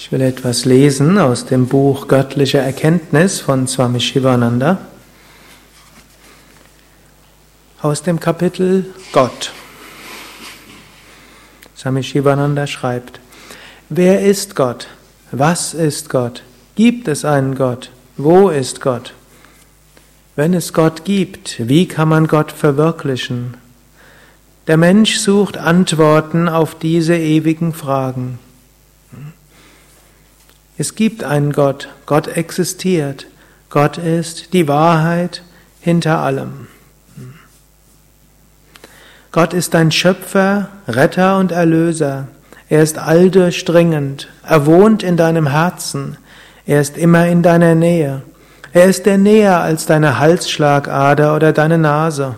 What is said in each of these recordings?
Ich will etwas lesen aus dem Buch Göttliche Erkenntnis von Swami Shivananda. Aus dem Kapitel Gott. Swami Shivananda schreibt, Wer ist Gott? Was ist Gott? Gibt es einen Gott? Wo ist Gott? Wenn es Gott gibt, wie kann man Gott verwirklichen? Der Mensch sucht Antworten auf diese ewigen Fragen. Es gibt einen Gott, Gott existiert, Gott ist die Wahrheit hinter allem. Gott ist dein Schöpfer, Retter und Erlöser. Er ist alldurchdringend, er wohnt in deinem Herzen, er ist immer in deiner Nähe. Er ist dir näher als deine Halsschlagader oder deine Nase.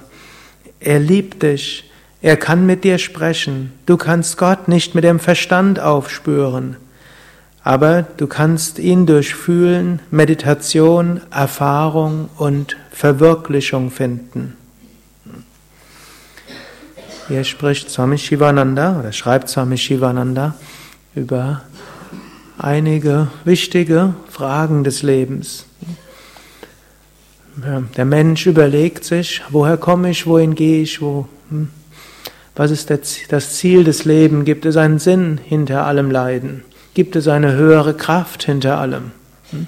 Er liebt dich, er kann mit dir sprechen. Du kannst Gott nicht mit dem Verstand aufspüren aber du kannst ihn durch Fühlen, Meditation, Erfahrung und Verwirklichung finden. Hier spricht Swami Shivananda oder schreibt Swami Shivananda über einige wichtige Fragen des Lebens. Der Mensch überlegt sich, woher komme ich, wohin gehe ich, wo, hm? was ist das Ziel des Lebens, gibt es einen Sinn hinter allem Leiden? Gibt es eine höhere Kraft hinter allem? Hm?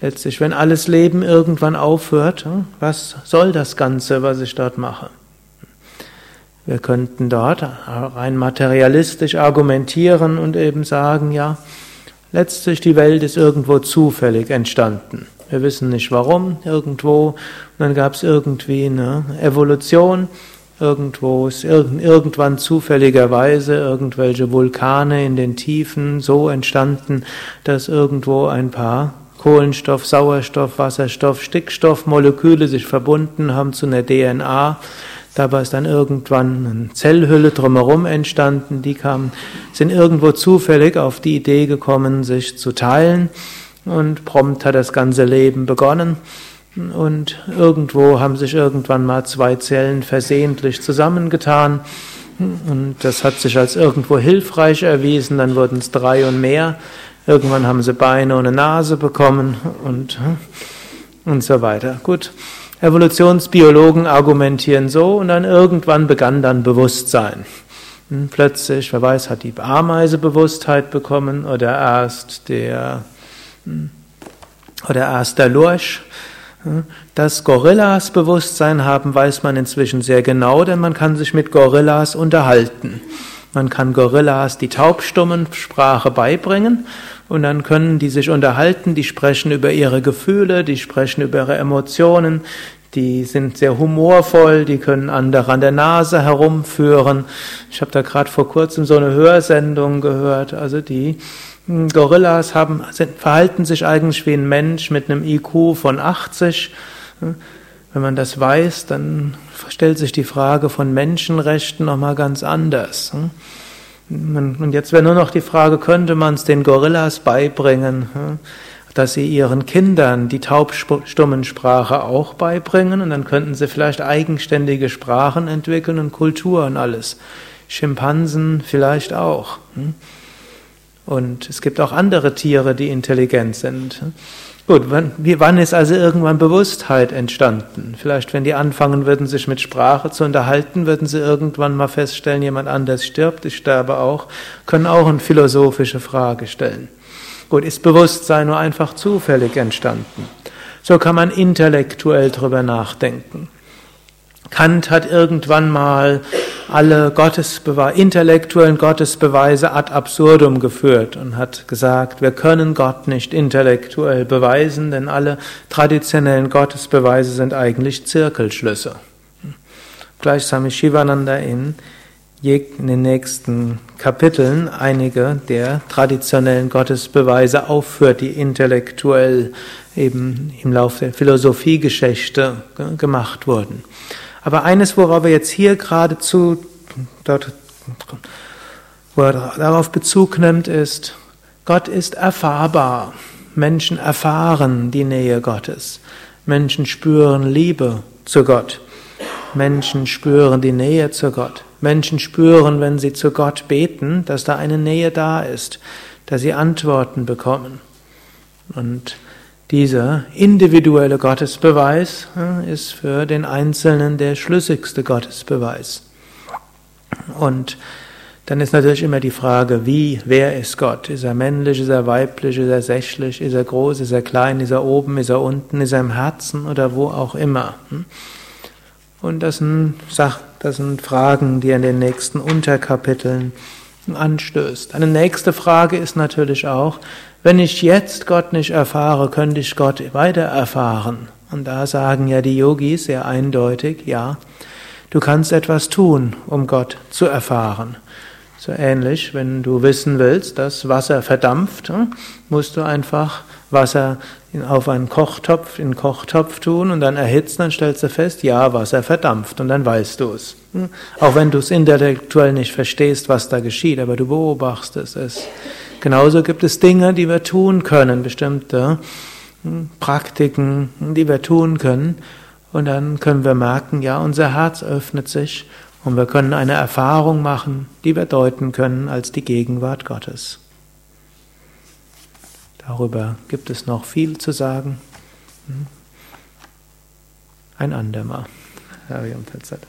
Letztlich, wenn alles Leben irgendwann aufhört, hm, was soll das Ganze, was ich dort mache? Wir könnten dort rein materialistisch argumentieren und eben sagen, ja, letztlich die Welt ist irgendwo zufällig entstanden. Wir wissen nicht warum, irgendwo. Und dann gab es irgendwie eine Evolution Irgendwo ist irgendwann zufälligerweise irgendwelche Vulkane in den Tiefen so entstanden, dass irgendwo ein paar Kohlenstoff, Sauerstoff, Wasserstoff, Stickstoffmoleküle sich verbunden haben zu einer DNA. Dabei ist dann irgendwann eine Zellhülle drumherum entstanden. Die kamen, sind irgendwo zufällig auf die Idee gekommen, sich zu teilen. Und prompt hat das ganze Leben begonnen. Und irgendwo haben sich irgendwann mal zwei Zellen versehentlich zusammengetan. Und das hat sich als irgendwo hilfreich erwiesen. Dann wurden es drei und mehr. Irgendwann haben sie Beine und eine Nase bekommen und, und so weiter. Gut. Evolutionsbiologen argumentieren so und dann irgendwann begann dann Bewusstsein. Hm, plötzlich, wer weiß, hat die Ameise Bewusstheit bekommen oder erst der, hm, oder erst der Lurch. Dass Gorillas Bewusstsein haben, weiß man inzwischen sehr genau, denn man kann sich mit Gorillas unterhalten. Man kann Gorillas die Taubstummensprache beibringen und dann können die sich unterhalten, die sprechen über ihre Gefühle, die sprechen über ihre Emotionen, die sind sehr humorvoll, die können andere an der Nase herumführen. Ich habe da gerade vor kurzem so eine Hörsendung gehört, also die Gorillas haben, sind, verhalten sich eigentlich wie ein Mensch mit einem IQ von 80. Wenn man das weiß, dann stellt sich die Frage von Menschenrechten nochmal ganz anders. Und jetzt wäre nur noch die Frage, könnte man es den Gorillas beibringen, dass sie ihren Kindern die Taubstummensprache auch beibringen und dann könnten sie vielleicht eigenständige Sprachen entwickeln und Kultur und alles. Schimpansen vielleicht auch. Und es gibt auch andere Tiere, die intelligent sind. Gut, wann, wann ist also irgendwann Bewusstheit entstanden? Vielleicht, wenn die anfangen würden, sich mit Sprache zu unterhalten, würden sie irgendwann mal feststellen, jemand anders stirbt, ich sterbe auch, können auch eine philosophische Frage stellen. Gut, ist Bewusstsein nur einfach zufällig entstanden? So kann man intellektuell drüber nachdenken. Kant hat irgendwann mal alle Gottesbeweise, intellektuellen Gottesbeweise ad absurdum geführt und hat gesagt, wir können Gott nicht intellektuell beweisen, denn alle traditionellen Gottesbeweise sind eigentlich Zirkelschlüsse. Gleichsam ist Shivananda in, in den nächsten Kapiteln einige der traditionellen Gottesbeweise aufführt, die intellektuell eben im Laufe der Philosophiegeschichte gemacht wurden. Aber eines, worauf er jetzt hier geradezu dort, wo er darauf Bezug nimmt, ist, Gott ist erfahrbar. Menschen erfahren die Nähe Gottes. Menschen spüren Liebe zu Gott. Menschen spüren die Nähe zu Gott. Menschen spüren, wenn sie zu Gott beten, dass da eine Nähe da ist. dass sie Antworten bekommen. Und dieser individuelle Gottesbeweis ist für den Einzelnen der schlüssigste Gottesbeweis. Und dann ist natürlich immer die Frage, wie, wer ist Gott? Ist er männlich, ist er weiblich, ist er sächlich, ist er groß, ist er klein, ist er oben, ist er unten, ist er im Herzen oder wo auch immer? Hm? Und das sind, das sind Fragen, die er in den nächsten Unterkapiteln anstößt. Eine nächste Frage ist natürlich auch, wenn ich jetzt Gott nicht erfahre, könnte ich Gott weiter erfahren? Und da sagen ja die Yogis sehr eindeutig, ja, du kannst etwas tun, um Gott zu erfahren. So ähnlich, wenn du wissen willst, dass Wasser verdampft, hm, musst du einfach Wasser auf einen Kochtopf, in einen Kochtopf tun und dann erhitzen, dann stellst du fest, ja, Wasser verdampft und dann weißt du es. Hm. Auch wenn du es intellektuell nicht verstehst, was da geschieht, aber du beobachtest es. Genauso gibt es Dinge, die wir tun können, bestimmte hm, Praktiken, die wir tun können. Und dann können wir merken, ja, unser Herz öffnet sich und wir können eine Erfahrung machen, die wir deuten können als die Gegenwart Gottes. Darüber gibt es noch viel zu sagen. Hm? Ein andermal. Hariam Tatsat.